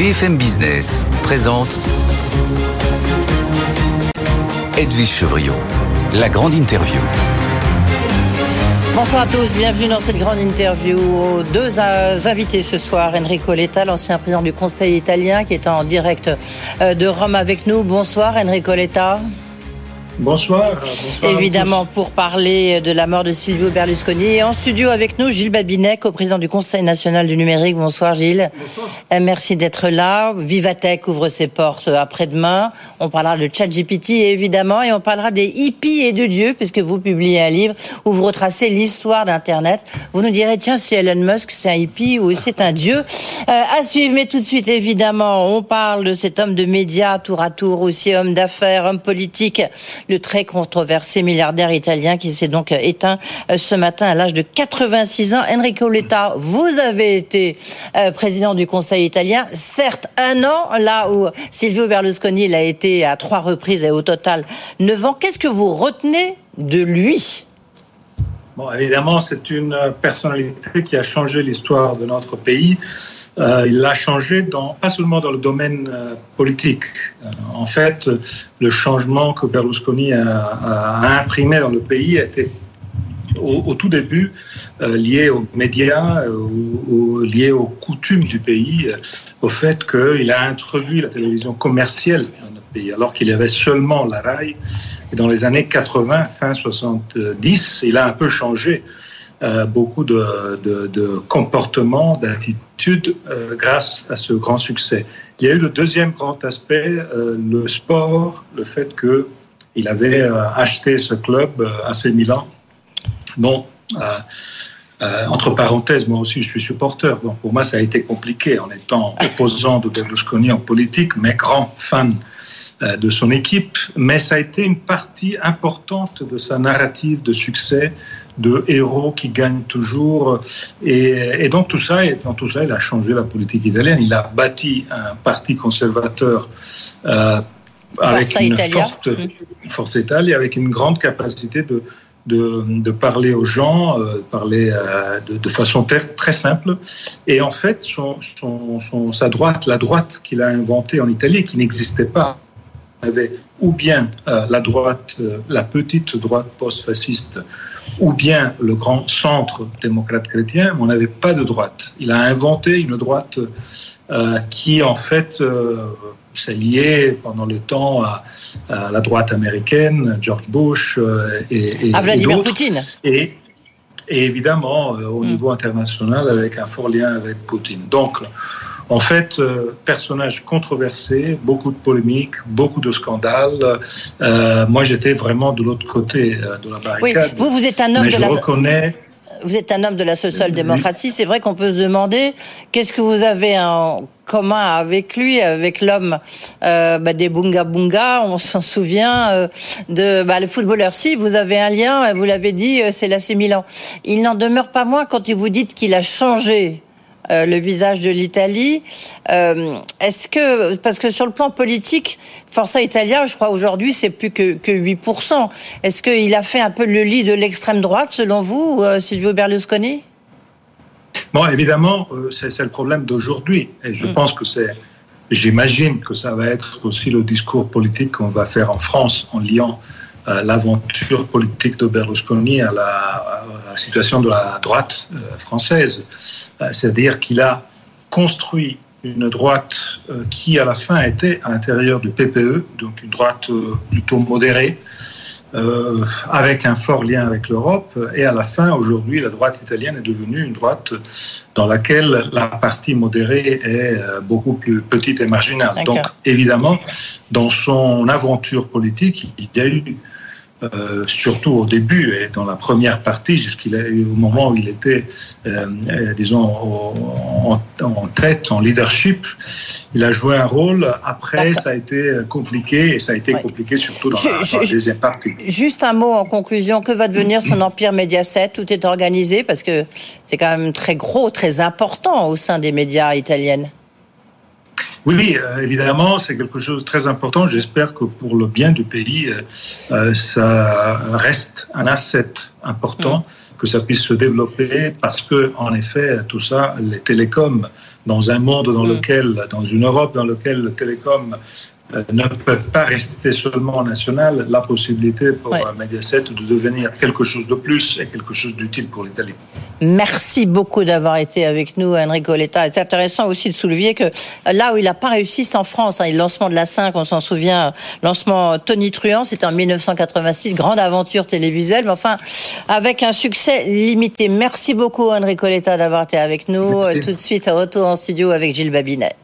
BFM Business présente Edwige Chevriot, la grande interview. Bonsoir à tous, bienvenue dans cette grande interview. Deux invités ce soir, Enrico Letta, l'ancien président du Conseil italien qui est en direct euh, de Rome avec nous. Bonsoir Enrico Letta. Bonsoir. Évidemment, pour parler de la mort de Silvio Berlusconi. Et en studio avec nous, Gilles Babinet, co-président du Conseil national du numérique. Bonsoir Gilles. Bonsoir. Euh, merci d'être là. Vivatech ouvre ses portes après-demain. On parlera de ChatGPT évidemment et on parlera des hippies et de Dieu puisque vous publiez un livre où vous retracez l'histoire d'Internet. Vous nous direz, tiens, si Elon Musk c'est un hippie ou c'est un Dieu. Euh, à suivre, mais tout de suite évidemment, on parle de cet homme de médias tour à tour, aussi homme d'affaires, homme politique le très controversé milliardaire italien qui s'est donc éteint euh, ce matin à l'âge de 86 ans. Enrico Letta, vous avez été euh, président du Conseil italien, certes un an, là où Silvio Berlusconi l'a été à trois reprises et au total neuf ans. Qu'est-ce que vous retenez de lui? Bon, évidemment, c'est une personnalité qui a changé l'histoire de notre pays. Euh, il l'a changé dans, pas seulement dans le domaine euh, politique. Euh, en fait, le changement que Berlusconi a, imprimé dans le pays a été au, tout début lié aux médias, lié aux coutumes du pays, au fait qu'il a introduit la télévision commerciale alors qu'il y avait seulement la RAI. Et dans les années 80, fin 70, il a un peu changé euh, beaucoup de, comportements, d'attitudes euh, grâce à ce grand succès. Il y a eu le deuxième grand aspect, euh, le sport, le fait qu'il avait acheté ce club AC Milan, dont euh, entre parenthèses, moi aussi, je suis supporter. Donc, pour moi, ça a été compliqué en étant opposant de Berlusconi en politique, mais grand fan euh, de son équipe. Mais ça a été une partie importante de sa narrative de succès, de héros qui gagnent toujours. Et, et donc, tout ça, et dans tout ça, il a changé la politique italienne. Il a bâti un parti conservateur. Euh, avec Forza une Italia. forte force Italie, avec une grande capacité de, de, de parler aux gens, euh, parler euh, de, de, façon très, simple. Et en fait, son, son, son, sa droite, la droite qu'il a inventée en Italie, qui n'existait pas, avait ou bien euh, la droite, euh, la petite droite post-fasciste, ou bien le grand centre démocrate chrétien, mais on n'avait pas de droite. Il a inventé une droite euh, qui, en fait, s'est liée pendant le temps à, à, la droite américaine, George Bush et, et, à Vladimir et Poutine. Et, et, évidemment, au mm. niveau international, avec un fort lien avec Poutine. Donc, en fait, euh, personnage controversé, beaucoup de polémiques, beaucoup de scandales. Euh, moi, j'étais vraiment de l'autre côté de la barricade. Oui, vous, vous êtes un homme mais de je la... reconnais vous êtes un homme de la social-démocratie. C'est vrai qu'on peut se demander qu'est-ce que vous avez en commun avec lui, avec l'homme euh, bah, des bunga bunga. On s'en souvient euh, de bah, le footballeur. Si vous avez un lien, vous l'avez dit, c'est l'AC Milan. Il n'en demeure pas moins quand vous dites qu'il a changé euh, le visage de l'Italie. Euh, Est-ce que, parce que sur le plan politique, Forza Italia, je crois aujourd'hui, c'est plus que, que 8%. Est-ce qu'il a fait un peu le lit de l'extrême droite, selon vous, euh, Silvio Berlusconi? Bon, évidemment, c'est le problème d'aujourd'hui. Et je mm. pense que c'est, j'imagine que ça va être aussi le discours politique qu'on va faire en France en liant l'aventure politique de Berlusconi à la, à la, situation de la droite euh, française. Euh, C'est-à-dire qu'il a construit une droite euh, qui, à la fin, était à l'intérieur du PPE, donc une droite euh, plutôt modérée, euh, avec un fort lien avec l'Europe. Et à la fin, aujourd'hui, la droite italienne est devenue une droite dans laquelle la partie modérée est beaucoup plus petite et marginale. Donc, évidemment, dans son aventure politique, il y a eu euh, surtout au début et dans la première partie, jusqu'au moment où il était, euh, disons, en, en, tête, en leadership, il a joué un rôle. Après, ça a été compliqué et ça a été ouais. compliqué surtout dans, je, la, dans la deuxième partie. Juste un mot en conclusion. Que va devenir son empire Mediaset? Tout est organisé parce que c'est quand même très gros, très important au sein des médias italiennes. Oui, euh, évidemment, c'est quelque chose de très important. J'espère que pour le bien du pays, euh, ça reste un asset important, mm. que ça puisse se développer, parce que, en effet, tout ça, les télécoms, dans un monde dans mm. lequel, dans une Europe dans laquelle le télécom euh, ne peuvent pas rester seulement national, la possibilité pour Mediaset de devenir quelque chose de plus et quelque chose d'utile pour l'Italie. Merci beaucoup d'avoir été avec nous, Enrico Letta. C'est intéressant aussi de soulever que là où il n'a pas réussi, c'est en France. Hein, le lancement de la 5, on s'en souvient, lancement Tony Truant, c'était en 1986, grande aventure télévisuelle, mais enfin, avec un succès limité. Merci beaucoup, Enrico Letta, d'avoir été avec nous. Tout de suite, retour en studio avec Gilles Babinet.